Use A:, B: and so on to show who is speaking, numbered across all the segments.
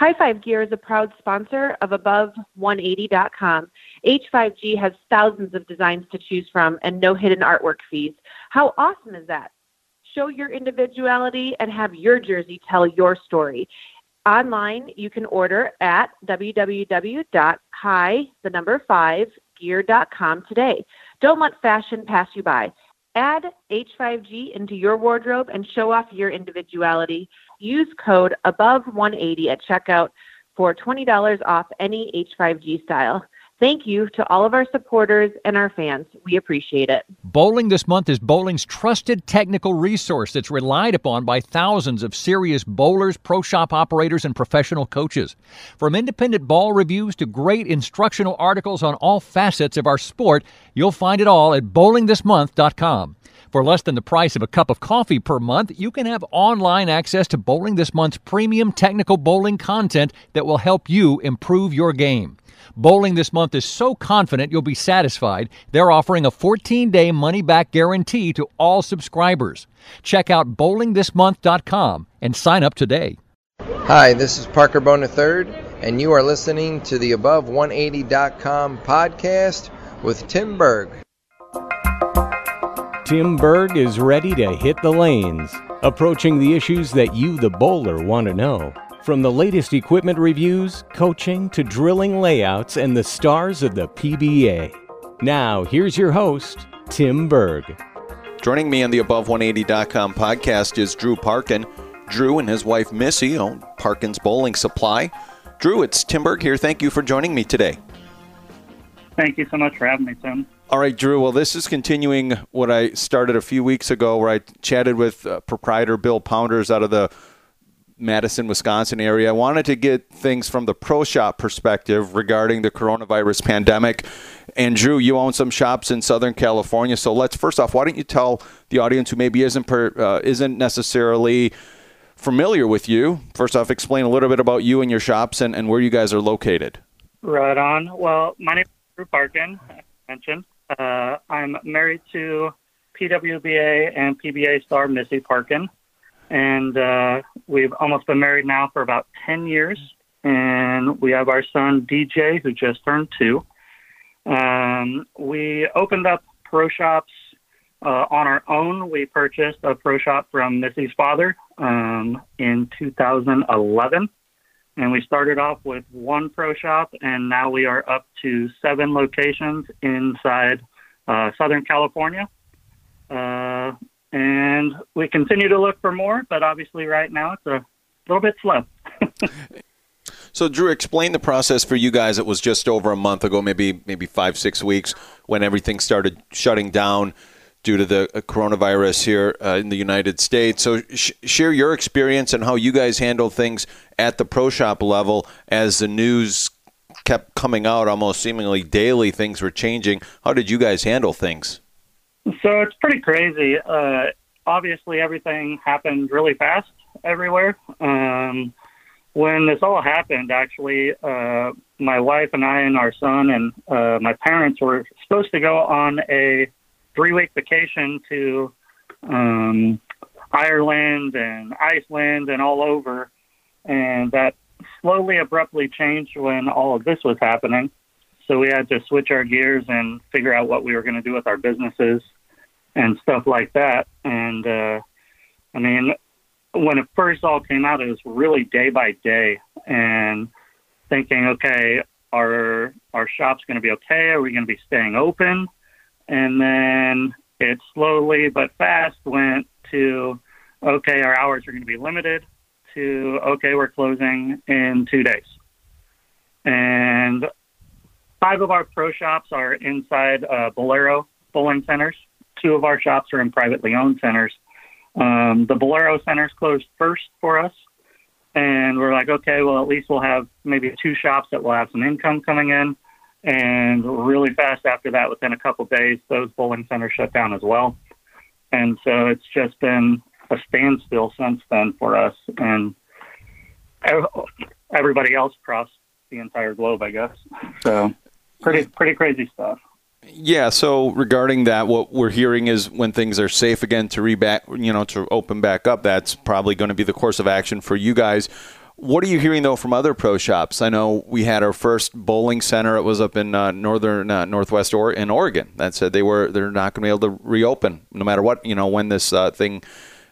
A: High Five Gear is a proud sponsor of Above180.com. H5G has thousands of designs to choose from and no hidden artwork fees. How awesome is that? Show your individuality and have your jersey tell your story. Online, you can order at www.high, the number five, gear.com today. Don't let fashion pass you by. Add H5G into your wardrobe and show off your individuality. Use code above 180 at checkout for $20 off any H5G style. Thank you to all of our supporters and our fans. We appreciate it.
B: Bowling this month is bowling's trusted technical resource that's relied upon by thousands of serious bowlers, pro shop operators, and professional coaches. From independent ball reviews to great instructional articles on all facets of our sport, you'll find it all at bowlingthismonth.com. For less than the price of a cup of coffee per month, you can have online access to Bowling This Month's premium technical bowling content that will help you improve your game. Bowling this month is so confident you'll be satisfied, they're offering a 14 day money back guarantee to all subscribers. Check out bowlingthismonth.com and sign up today.
C: Hi, this is Parker Bohn III, and you are listening to the Above180.com podcast with Tim Berg.
D: Tim Berg is ready to hit the lanes, approaching the issues that you, the bowler, want to know. From the latest equipment reviews, coaching to drilling layouts, and the stars of the PBA. Now, here's your host, Tim Berg.
E: Joining me on the Above180.com podcast is Drew Parkin. Drew and his wife Missy own Parkin's Bowling Supply. Drew, it's Tim Berg here. Thank you for joining me today.
F: Thank you so much for having me, Tim.
E: All right, Drew. Well, this is continuing what I started a few weeks ago, where I chatted with uh, proprietor Bill Pounders out of the Madison, Wisconsin area. I wanted to get things from the pro shop perspective regarding the coronavirus pandemic. And Drew, you own some shops in Southern California, so let's first off, why don't you tell the audience who maybe isn't per, uh, isn't necessarily familiar with you? First off, explain a little bit about you and your shops and, and where you guys are located.
F: Right on. Well, my name is Drew Parkin. I mentioned uh, I'm married to PWBA and PBA star Missy Parkin and uh, we've almost been married now for about 10 years. And we have our son DJ, who just turned two. Um, we opened up pro shops uh, on our own. We purchased a pro shop from Missy's father um, in 2011. And we started off with one pro shop, and now we are up to seven locations inside uh, Southern California. Uh, and we continue to look for more, but obviously right now it's a little bit slow.
E: so, Drew, explain the process for you guys. It was just over a month ago, maybe maybe five six weeks, when everything started shutting down due to the uh, coronavirus here uh, in the United States. So, sh- share your experience and how you guys handle things at the pro shop level as the news kept coming out almost seemingly daily. Things were changing. How did you guys handle things?
F: So it's pretty crazy. Uh, obviously, everything happened really fast everywhere. Um, when this all happened, actually, uh, my wife and I and our son and uh, my parents were supposed to go on a three week vacation to um, Ireland and Iceland and all over. And that slowly, abruptly changed when all of this was happening. So we had to switch our gears and figure out what we were going to do with our businesses and stuff like that. And uh, I mean, when it first all came out, it was really day by day and thinking, okay, are our shops going to be okay? Are we going to be staying open? And then it slowly but fast went to, okay, our hours are going to be limited to, okay, we're closing in two days. And Five of our pro shops are inside uh, Bowlero bowling centers. Two of our shops are in privately owned centers. Um, the Bowlero centers closed first for us, and we're like, okay, well, at least we'll have maybe two shops that will have some income coming in. And really fast after that, within a couple days, those bowling centers shut down as well. And so it's just been a standstill since then for us and everybody else across the entire globe, I guess. So pretty pretty crazy stuff.
E: Yeah. So regarding that, what we're hearing is when things are safe again to reback, you know, to open back up, that's probably going to be the course of action for you guys. What are you hearing though from other pro shops? I know we had our first bowling center. It was up in uh, northern uh, northwest or in Oregon. That said they were they're not going to be able to reopen no matter what you know when this uh, thing.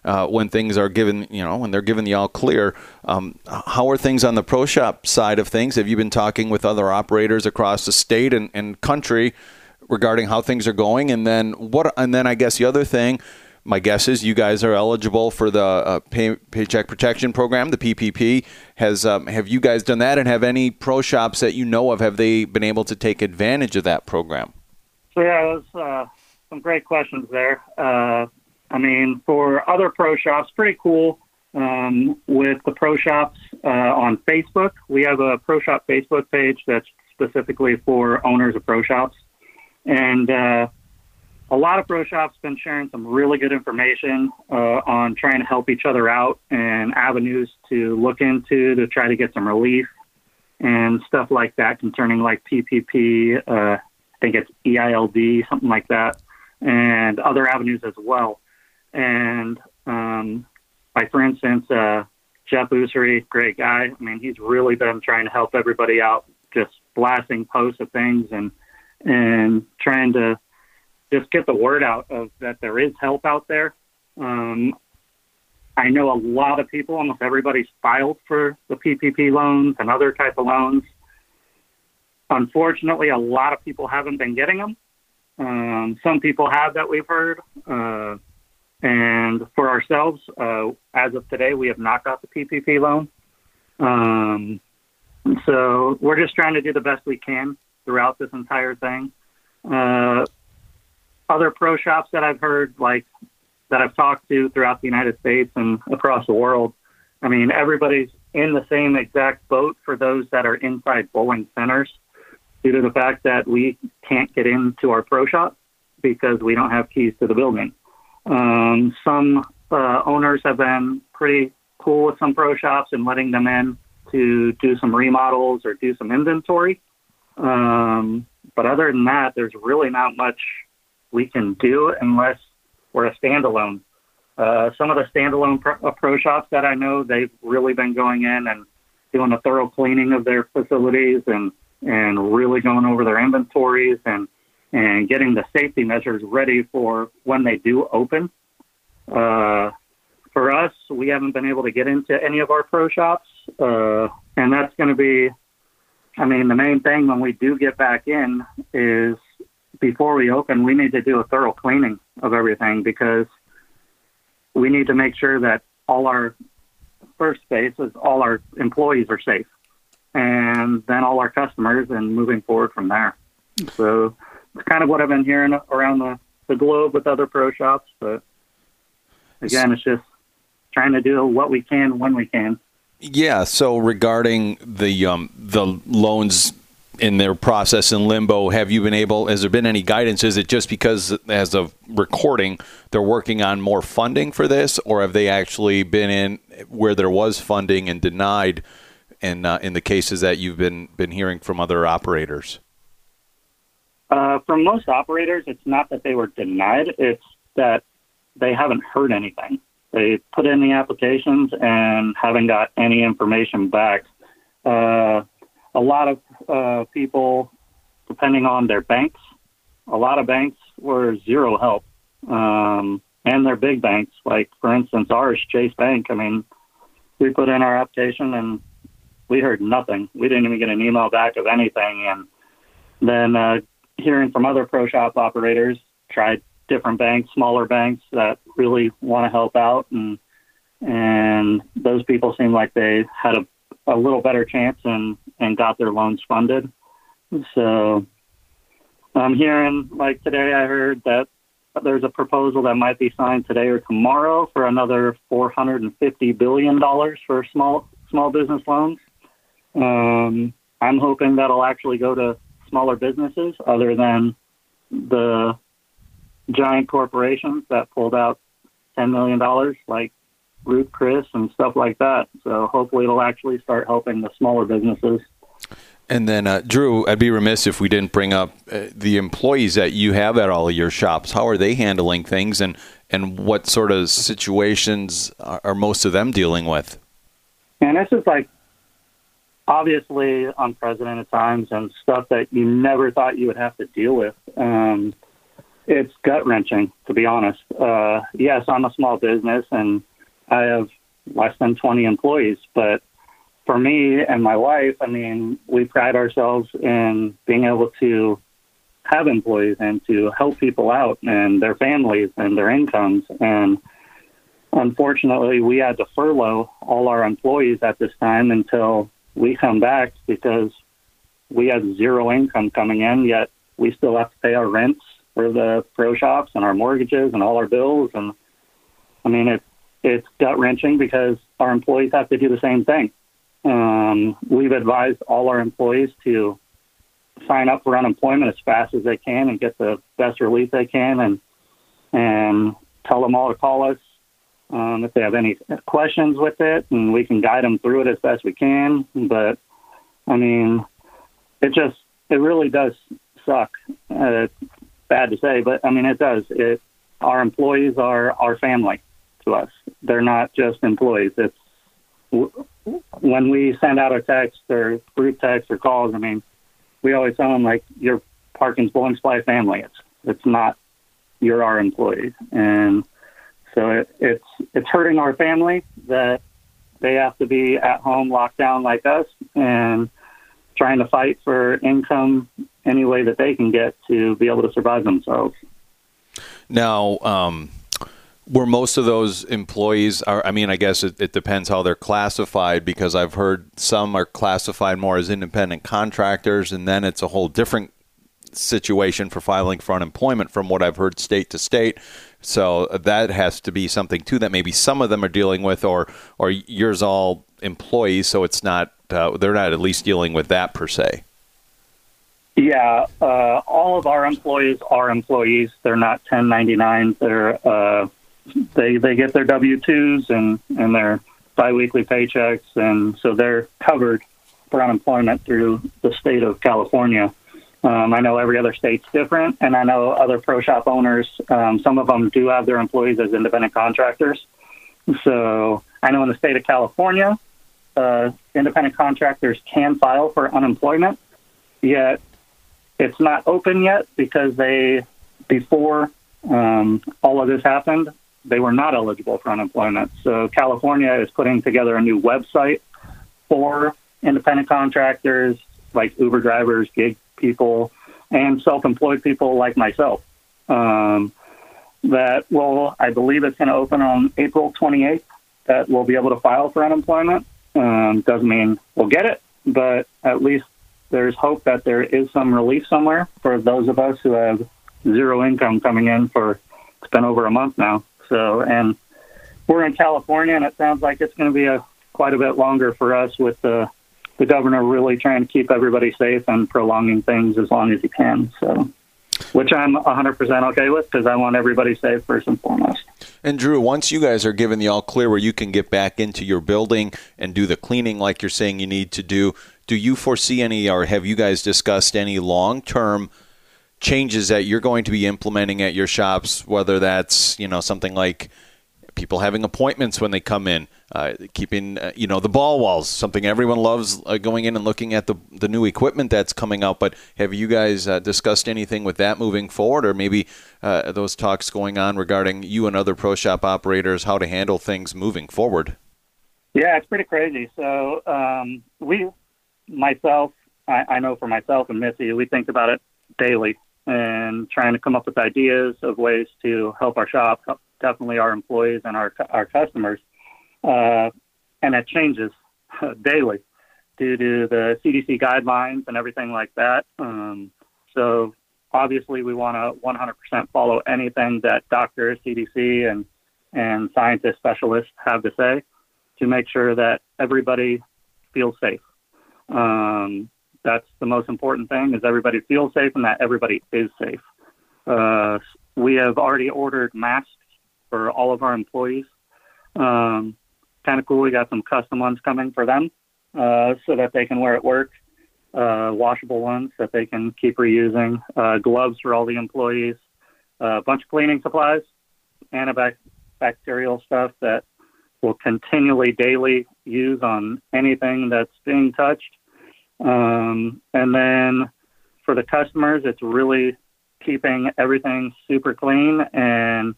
E: Uh, when things are given, you know, when they're given the all clear, um, how are things on the pro shop side of things? Have you been talking with other operators across the state and, and country regarding how things are going? And then what? And then I guess the other thing, my guess is you guys are eligible for the uh, pay, Paycheck Protection Program, the PPP. Has um, have you guys done that, and have any pro shops that you know of have they been able to take advantage of that program?
F: So yeah, those uh, some great questions there. Uh, I mean, for other pro shops, pretty cool. Um, with the pro shops uh, on Facebook, we have a pro shop Facebook page that's specifically for owners of pro shops, and uh, a lot of pro shops been sharing some really good information uh, on trying to help each other out and avenues to look into to try to get some relief and stuff like that concerning like PPP. Uh, I think it's EILD, something like that, and other avenues as well. And um, like for instance, uh, Jeff Usery, great guy. I mean, he's really been trying to help everybody out, just blasting posts of things and and trying to just get the word out of that there is help out there. Um, I know a lot of people, almost everybody's filed for the PPP loans and other type of loans. Unfortunately, a lot of people haven't been getting them. Um, some people have that we've heard. Uh, and for ourselves, uh, as of today, we have not got the PPP loan. Um, so we're just trying to do the best we can throughout this entire thing. Uh, other pro shops that I've heard, like that I've talked to throughout the United States and across the world, I mean, everybody's in the same exact boat for those that are inside bowling centers due to the fact that we can't get into our pro shop because we don't have keys to the building. Um, some uh, owners have been pretty cool with some pro shops and letting them in to do some remodels or do some inventory. Um, but other than that, there's really not much we can do unless we're a standalone. Uh, some of the standalone pro, uh, pro shops that I know, they've really been going in and doing a thorough cleaning of their facilities and and really going over their inventories and and getting the safety measures ready for when they do open. Uh, for us, we haven't been able to get into any of our pro shops, uh, and that's going to be, I mean, the main thing when we do get back in is before we open, we need to do a thorough cleaning of everything because we need to make sure that all our first base is all our employees are safe and then all our customers and moving forward from there. So it's kind of what I've been hearing around the, the globe with other pro shops, but again, it's just trying to do what we can when we can.
E: Yeah. So regarding the um, the loans in their process in limbo, have you been able? Has there been any guidance? Is it just because, as of recording, they're working on more funding for this, or have they actually been in where there was funding and denied? In uh, in the cases that you've been been hearing from other operators.
F: Uh, from most operators, it's not that they were denied; it's that they haven't heard anything. They put in the applications and haven't got any information back. Uh, a lot of uh, people, depending on their banks, a lot of banks were zero help. Um, and they're big banks, like for instance, ours, Chase Bank. I mean, we put in our application and we heard nothing. We didn't even get an email back of anything. And then uh, hearing from other pro shop operators, tried different banks, smaller banks that really want to help out, and and those people seem like they had a, a little better chance and and got their loans funded. So I'm hearing like today I heard that there's a proposal that might be signed today or tomorrow for another 450 billion dollars for small small business loans. Um, I'm hoping that'll actually go to smaller businesses other than the giant corporations that pulled out $10 million, like Ruth Chris and stuff like that. So hopefully it'll actually start helping the smaller businesses.
E: And then, uh, Drew, I'd be remiss if we didn't bring up uh, the employees that you have at all of your shops. How are they handling things, and, and what sort of situations are, are most of them dealing with?
F: And this is like obviously unprecedented times and stuff that you never thought you would have to deal with. Um, it's gut wrenching, to be honest. Uh, yes, I'm a small business and I have less than 20 employees, but for me and my wife, I mean, we pride ourselves in being able to have employees and to help people out and their families and their incomes. And unfortunately, we had to furlough all our employees at this time until we come back because we had zero income coming in, yet we still have to pay our rents for the pro shops and our mortgages and all our bills. And I mean, it, it's gut wrenching because our employees have to do the same thing. Um, we've advised all our employees to sign up for unemployment as fast as they can and get the best relief they can and and tell them all to call us um, if they have any questions with it, and we can guide them through it as best we can. But I mean, it just it really does suck. Uh, bad to say, but I mean it does. It our employees are our family to us. They're not just employees. It's when we send out a text or group text or calls. I mean, we always tell them like you're Parkins Bowling Supply family. It's it's not you're our employees, and so it, it's it's hurting our family that they have to be at home locked down like us and trying to fight for income any way that they can get to be able to survive themselves.
E: Now, um, were most of those employees are i mean i guess it, it, depends how they're classified because i've heard some are classified more as independent contractors and then it's a whole different situation for filing for unemployment from what i've heard state to state so that has to be something too that maybe some of them are dealing with or or yours all employees so it's not uh, they're not at least dealing with that per se
F: yeah, uh, all of our employees are employees. They're not 1099s. They're uh, they they get their W twos and and their biweekly paychecks, and so they're covered for unemployment through the state of California. Um, I know every other state's different, and I know other pro shop owners. Um, some of them do have their employees as independent contractors. So I know in the state of California, uh, independent contractors can file for unemployment, yet it's not open yet because they before um, all of this happened, they were not eligible for unemployment. So California is putting together a new website for independent contractors like Uber drivers, gig people, and self-employed people like myself. Um, that will, I believe, it's going to open on April 28th. That we'll be able to file for unemployment. Um, doesn't mean we'll get it, but at least there's hope that there is some relief somewhere for those of us who have zero income coming in for it's been over a month now. So, and we're in California, and it sounds like it's going to be a quite a bit longer for us with the the governor really trying to keep everybody safe and prolonging things as long as he can. So, which I'm 100% okay with because I want everybody safe first and foremost.
E: And Drew, once you guys are given the all clear where you can get back into your building and do the cleaning like you're saying you need to do, do you foresee any or have you guys discussed any long term? changes that you're going to be implementing at your shops, whether that's you know something like people having appointments when they come in, uh, keeping uh, you know the ball walls, something everyone loves uh, going in and looking at the the new equipment that's coming out. But have you guys uh, discussed anything with that moving forward, or maybe uh, those talks going on regarding you and other pro shop operators how to handle things moving forward?
F: Yeah, it's pretty crazy. So um, we, myself, I, I know for myself and Missy, we think about it daily and trying to come up with ideas of ways to help our shop, definitely our employees and our our customers. Uh, and it changes daily due to the CDC guidelines and everything like that. Um, so obviously, we want to 100% follow anything that doctors, CDC, and and scientists, specialists have to say to make sure that everybody feels safe. Um, that's the most important thing is everybody feels safe and that everybody is safe. Uh, we have already ordered masks for all of our employees. Um, kind of cool. We got some custom ones coming for them uh, so that they can wear at work. Uh, washable ones that they can keep reusing. Uh, gloves for all the employees. a bunch of cleaning supplies, antibacterial stuff that we'll continually daily use on anything that's being touched Um, and then for the customers, it's really keeping everything super clean and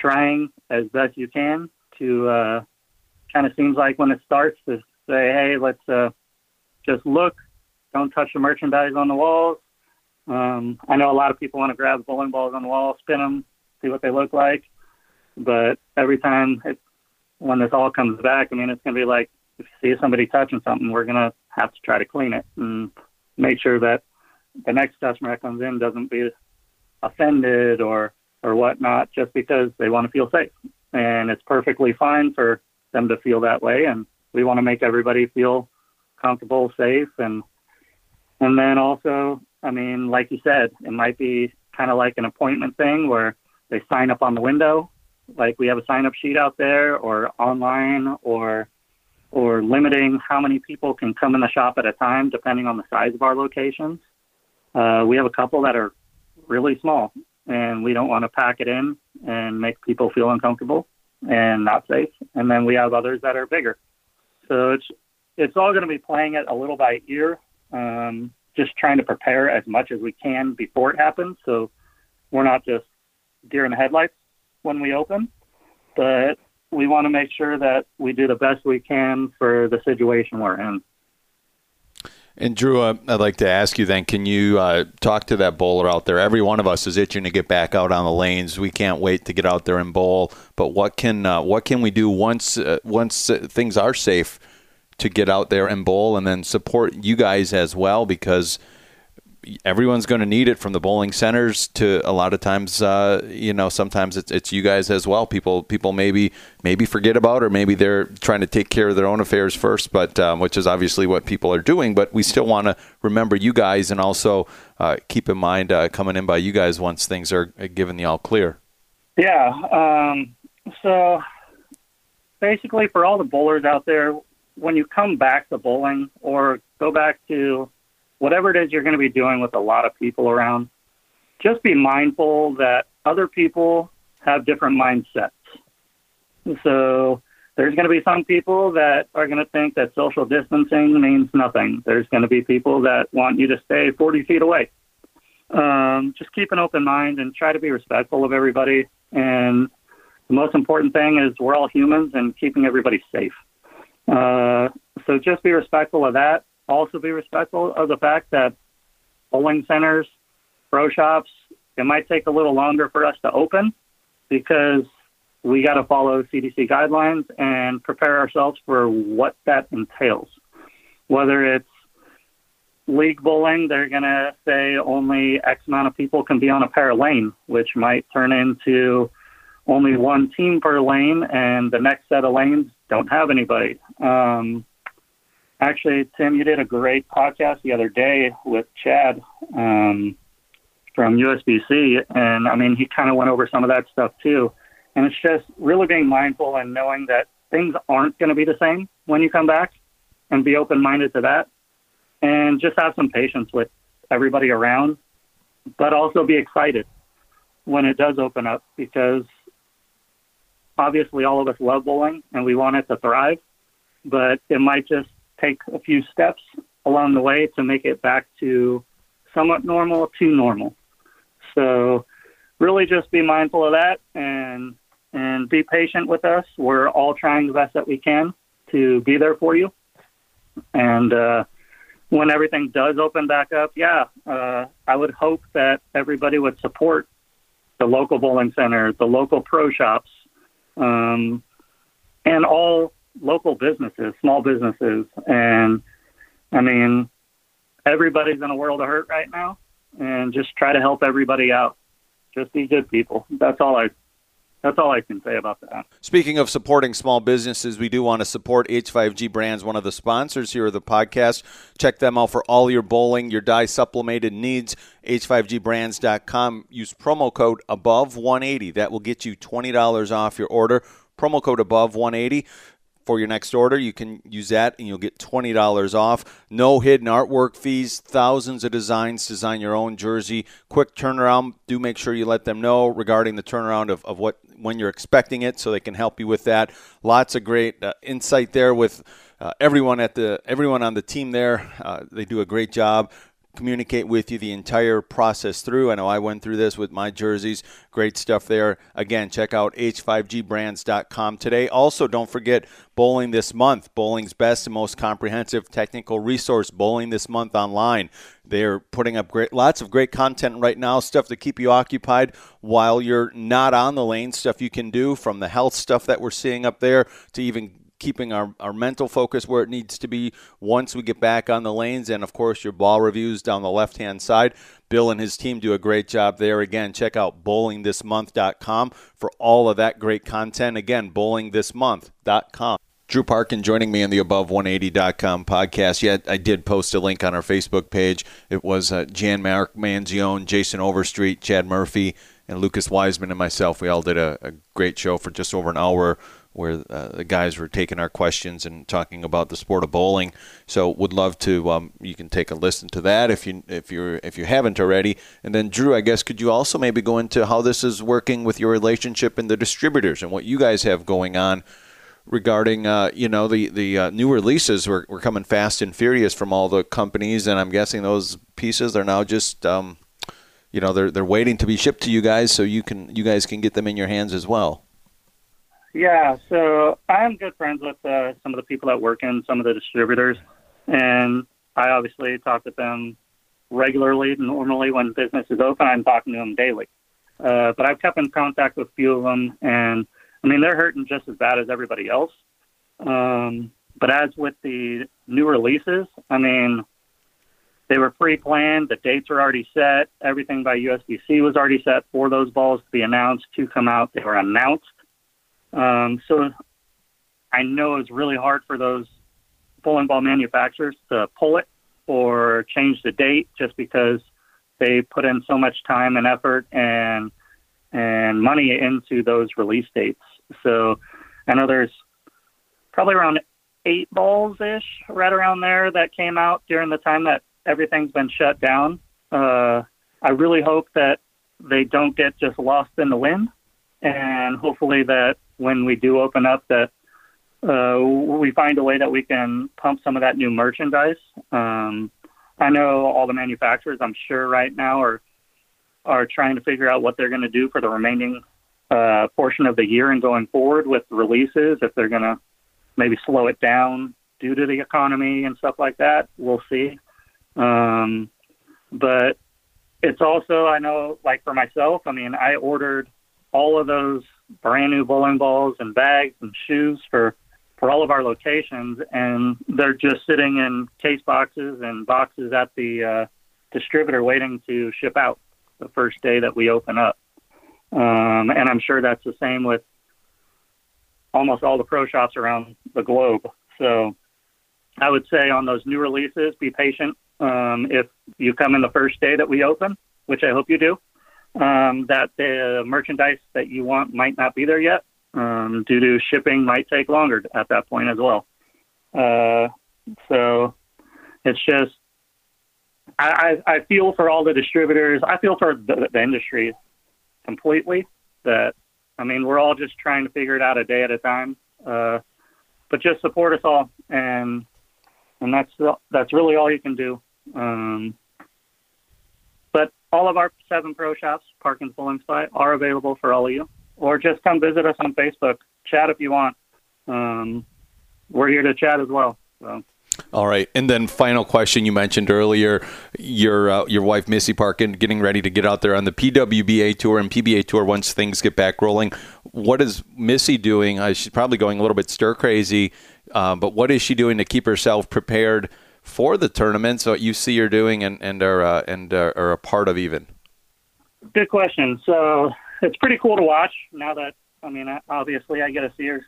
F: trying as best you can to uh, kind of seems like when it starts to say, hey, let's uh, just look, don't touch the merchandise on the walls. Um, I know a lot of people want to grab bowling balls on the wall, spin them, see what they look like. But every time it, when this all comes back, I mean, it's going to be like if you see somebody touching something, we're going to have to try to clean it and make sure that the next customer that comes in doesn't be offended or or whatnot just because they want to feel safe. And it's perfectly fine for them to feel that way. And we want to make everybody feel comfortable, safe, and and then also, I mean, like you said, it might be kind of like an appointment thing where they sign up on the window, like we have a sign up sheet out there, or online, or or limiting how many people can come in the shop at a time, depending on the size of our locations. Uh, we have a couple that are really small, and we don't want to pack it in and make people feel uncomfortable and not safe. And then we have others that are bigger. So it's it's all going to be playing it a little by ear, um, just trying to prepare as much as we can before it happens. So we're not just deer in the headlights when we open, but we want to make sure that we do the best we can for the situation we're in.
E: And Drew, uh, I'd like to ask you then, can you uh, talk to that bowler out there? Every one of us is itching to get back out on the lanes. We can't wait to get out there and bowl. But what can uh, what can we do once uh, once uh, things are safe to get out there and bowl, and then support you guys as well because everyone's going to need it from the bowling centers to a lot of times uh, you know sometimes it's, it's you guys as well. People people maybe maybe forget about or maybe they're trying to take care of their own affairs first but um, which is obviously what people are doing but we still want to remember you guys and also uh, keep in mind uh, coming in by you guys once things are given the all clear.
F: Yeah um, so basically for all the bowlers out there when you come back to bowling or go back to whatever it is you're going to be doing with a lot of people around, just be mindful that other people have different mindsets. So there's going to be some people that are going to think that social distancing means nothing. There's going to be people that want you to stay 40 feet away. Um, just keep an open mind and try to be respectful of everybody. And the most important thing is we're all humans and keeping everybody safe. Uh, so just be respectful of that also be respectful of the fact that bowling centers, pro shops, it might take a little longer for us to open because we got to follow CDC guidelines and prepare ourselves for what that entails. Whether it's league bowling, they're going to say only X amount of people can be on a pair lane, which might turn into only one team per lane, and the next set of lanes don't have anybody. Um, Actually, Tim, you did a great podcast the other day with Chad um, from USBC, and I mean, he kind of went over some of that stuff too. And it's just really being mindful and knowing that things aren't going to be the same when you come back, and be open-minded to that, and just have some patience with everybody around, but also be excited when it does open up because obviously all of us love bowling and we want it to thrive, but it might just take a few steps along the way to make it back to somewhat normal to normal. So really just be mindful of that and and be patient with us. We're all trying the best that we can to be there for you. And uh, when everything does open back up, yeah, uh, I would hope that everybody would support the local bowling center, the local pro shops, um, and all local businesses, small businesses, and I mean, everybody's in a world of hurt right now, and just try to help everybody out. Just be good people. That's all I. That's all I can say about that.
E: Speaking of supporting small businesses, we do want to support H5G Brands, one of the sponsors here of the podcast. Check them out for all your bowling, your dye sublimated needs. H5GBrands.com. Use promo code above 180. That will get you $20 off your order. Promo code above 180 for your next order. You can use that and you'll get $20 off. No hidden artwork fees, thousands of designs. Design your own jersey. Quick turnaround. Do make sure you let them know regarding the turnaround of, of what when you're expecting it so they can help you with that. Lots of great uh, insight there with uh, everyone at the everyone on the team there. Uh, they do a great job communicate with you the entire process through. I know I went through this with my jerseys. Great stuff there. Again, check out h5gbrands.com today. Also, don't forget Bowling This Month, bowling's best and most comprehensive technical resource, Bowling This Month online. They're putting up great, lots of great content right now, stuff to keep you occupied while you're not on the lane, stuff you can do from the health stuff that we're seeing up there to even keeping our, our mental focus where it needs to be once we get back on the lanes. And of course, your ball reviews down the left hand side. Bill and his team do a great job there. Again, check out bowlingthismonth.com for all of that great content. Again, bowlingthismonth.com. Drew Parkin joining me in the Above180.com podcast. Yeah, I did post a link on our Facebook page. It was uh, Jan Mark Manzione, Jason Overstreet, Chad Murphy, and Lucas Wiseman and myself. We all did a, a great show for just over an hour where uh, the guys were taking our questions and talking about the sport of bowling. So would love to. Um, you can take a listen to that if you if you if you haven't already. And then Drew, I guess could you also maybe go into how this is working with your relationship and the distributors and what you guys have going on regarding uh, you know the the uh, new releases were, were coming fast and furious from all the companies, and I'm guessing those pieces are now just. Um, you know they're they're waiting to be shipped to you guys so you can you guys can get them in your hands as well.
F: Yeah, so I'm good friends with uh, some of the people that work in some of the distributors, and I obviously talk with them regularly. Normally, when business is open, I'm talking to them daily. Uh, but I've kept in contact with a few of them, and I mean they're hurting just as bad as everybody else. Um, but as with the new releases, I mean they were pre-planned. The dates were already set. Everything by USBC was already set for those balls to be announced to come out. They were announced um, so I know it's really hard for those bowling ball manufacturers to pull it or change the date just because they put in so much time and effort and and money into those release dates. So I know there's probably around eight balls ish, right around there, that came out during the time that everything's been shut down. Uh, I really hope that they don't get just lost in the wind, and hopefully that when we do open up that uh, we find a way that we can pump some of that new merchandise. Um, I know all the manufacturers, I'm sure right now are are trying to figure out what they're going to do for the remaining uh, portion of the year and going forward with releases. If they're going to maybe slow it down due to the economy and stuff like that, we'll see. Um, but it's also, I know, like for myself, I mean, I ordered all of those brand new bowling balls and bags and shoes for for all of our locations, and they're just sitting in case boxes and boxes at the uh, distributor waiting to ship out the first day that we open up. Um, and I'm sure that's the same with almost all the pro shops around the globe. So I would say on those new releases, be patient. Um, if you come in the first day that we open, which I hope you do, um, that the merchandise that you want might not be there yet um, due to shipping might take longer at that point as well. Uh, so it's just I, I, feel for all the distributors. I feel for the, the industry completely. That I mean, we're all just trying to figure it out a day at a time. Uh, but just support us all, and and that's that's really all you can do. Um, all of our seven pro shops, Parkins Bowling Supply, are available for all of you. Or just come visit us on Facebook. Chat if you want. Um, we're here to chat as well. So.
E: All right, and then final question you mentioned earlier, your uh, your wife Missy Parkin getting ready to get out there on the PWBA tour and PBA tour once things get back rolling. What is Missy doing? Uh, she's probably going a little bit stir crazy, uh, but what is she doing to keep herself prepared for the tournament? So you see you're doing and and are uh, and uh, are a part of even.
F: Good question. So it's pretty cool to watch now that I mean obviously I get to see her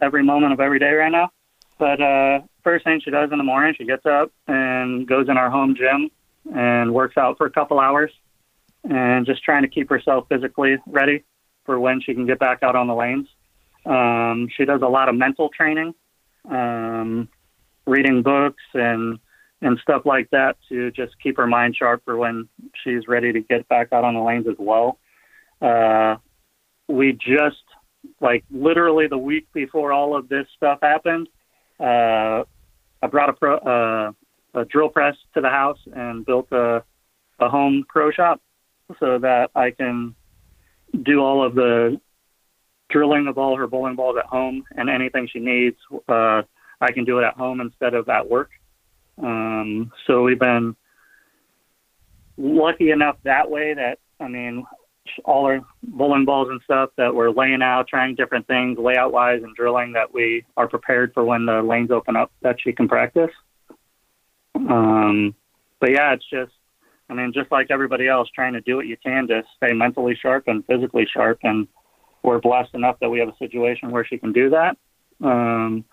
F: every moment of every day right now. But uh, first thing she does in the morning, she gets up and goes in our home gym and works out for a couple hours, and just trying to keep herself physically ready for when she can get back out on the lanes. Um, she does a lot of mental training. Um, reading books and and stuff like that to just keep her mind sharp for when she's ready to get back out on the lanes as well. Uh, we just like literally the week before all of this stuff happened, uh, I brought a pro, uh, a drill press to the house and built a a home pro shop so that I can do all of the drilling of all her bowling balls at home and anything she needs. Uh, I can do it at home instead of at work. Um, so we've been lucky enough that way that I mean, all our bowling balls and stuff that we're laying out, trying different things layout wise and drilling that we are prepared for when the lanes open up that she can practice. Um, but yeah, it's just, I mean, just like everybody else, trying to do what you can to stay mentally sharp and physically sharp. And we're blessed enough that we have a situation where she can do that. Um,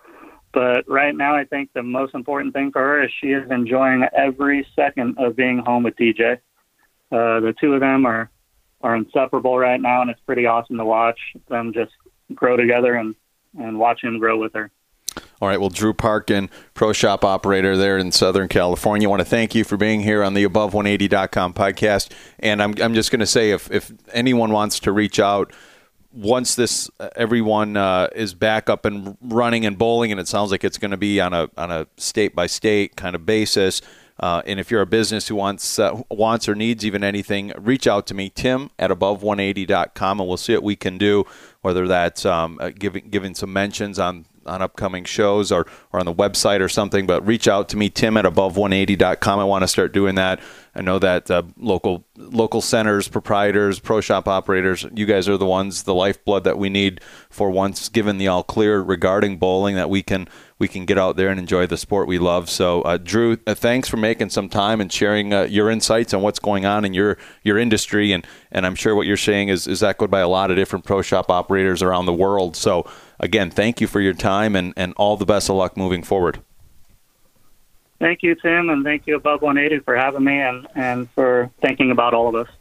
F: but right now, I think the most important thing for her is she is enjoying every second of being home with DJ. Uh, the two of them are are inseparable right now, and it's pretty awesome to watch them just grow together and and watch him grow with her.
E: All right. Well, Drew Parkin, pro shop operator there in Southern California. I want to thank you for being here on the Above180.com podcast. And I'm, I'm just going to say if, if anyone wants to reach out, once this uh, everyone uh, is back up and running and bowling, and it sounds like it's going to be on a on a state by state kind of basis. Uh, and if you're a business who wants uh, wants or needs even anything, reach out to me, Tim at above180.com, and we'll see what we can do. Whether that's um, uh, giving giving some mentions on on upcoming shows or, or on the website or something, but reach out to me, Tim at above180.com. I want to start doing that. I know that uh, local local centers, proprietors, pro shop operators, you guys are the ones, the lifeblood that we need for once given the all clear regarding bowling that we can we can get out there and enjoy the sport we love. So, uh, Drew, uh, thanks for making some time and sharing uh, your insights on what's going on in your your industry, and and I'm sure what you're saying is is echoed by a lot of different pro shop operators around the world. So, again, thank you for your time and and all the best of luck moving forward.
F: Thank you, Tim, and thank you, Above 180, for having me and, and for thinking about all of us.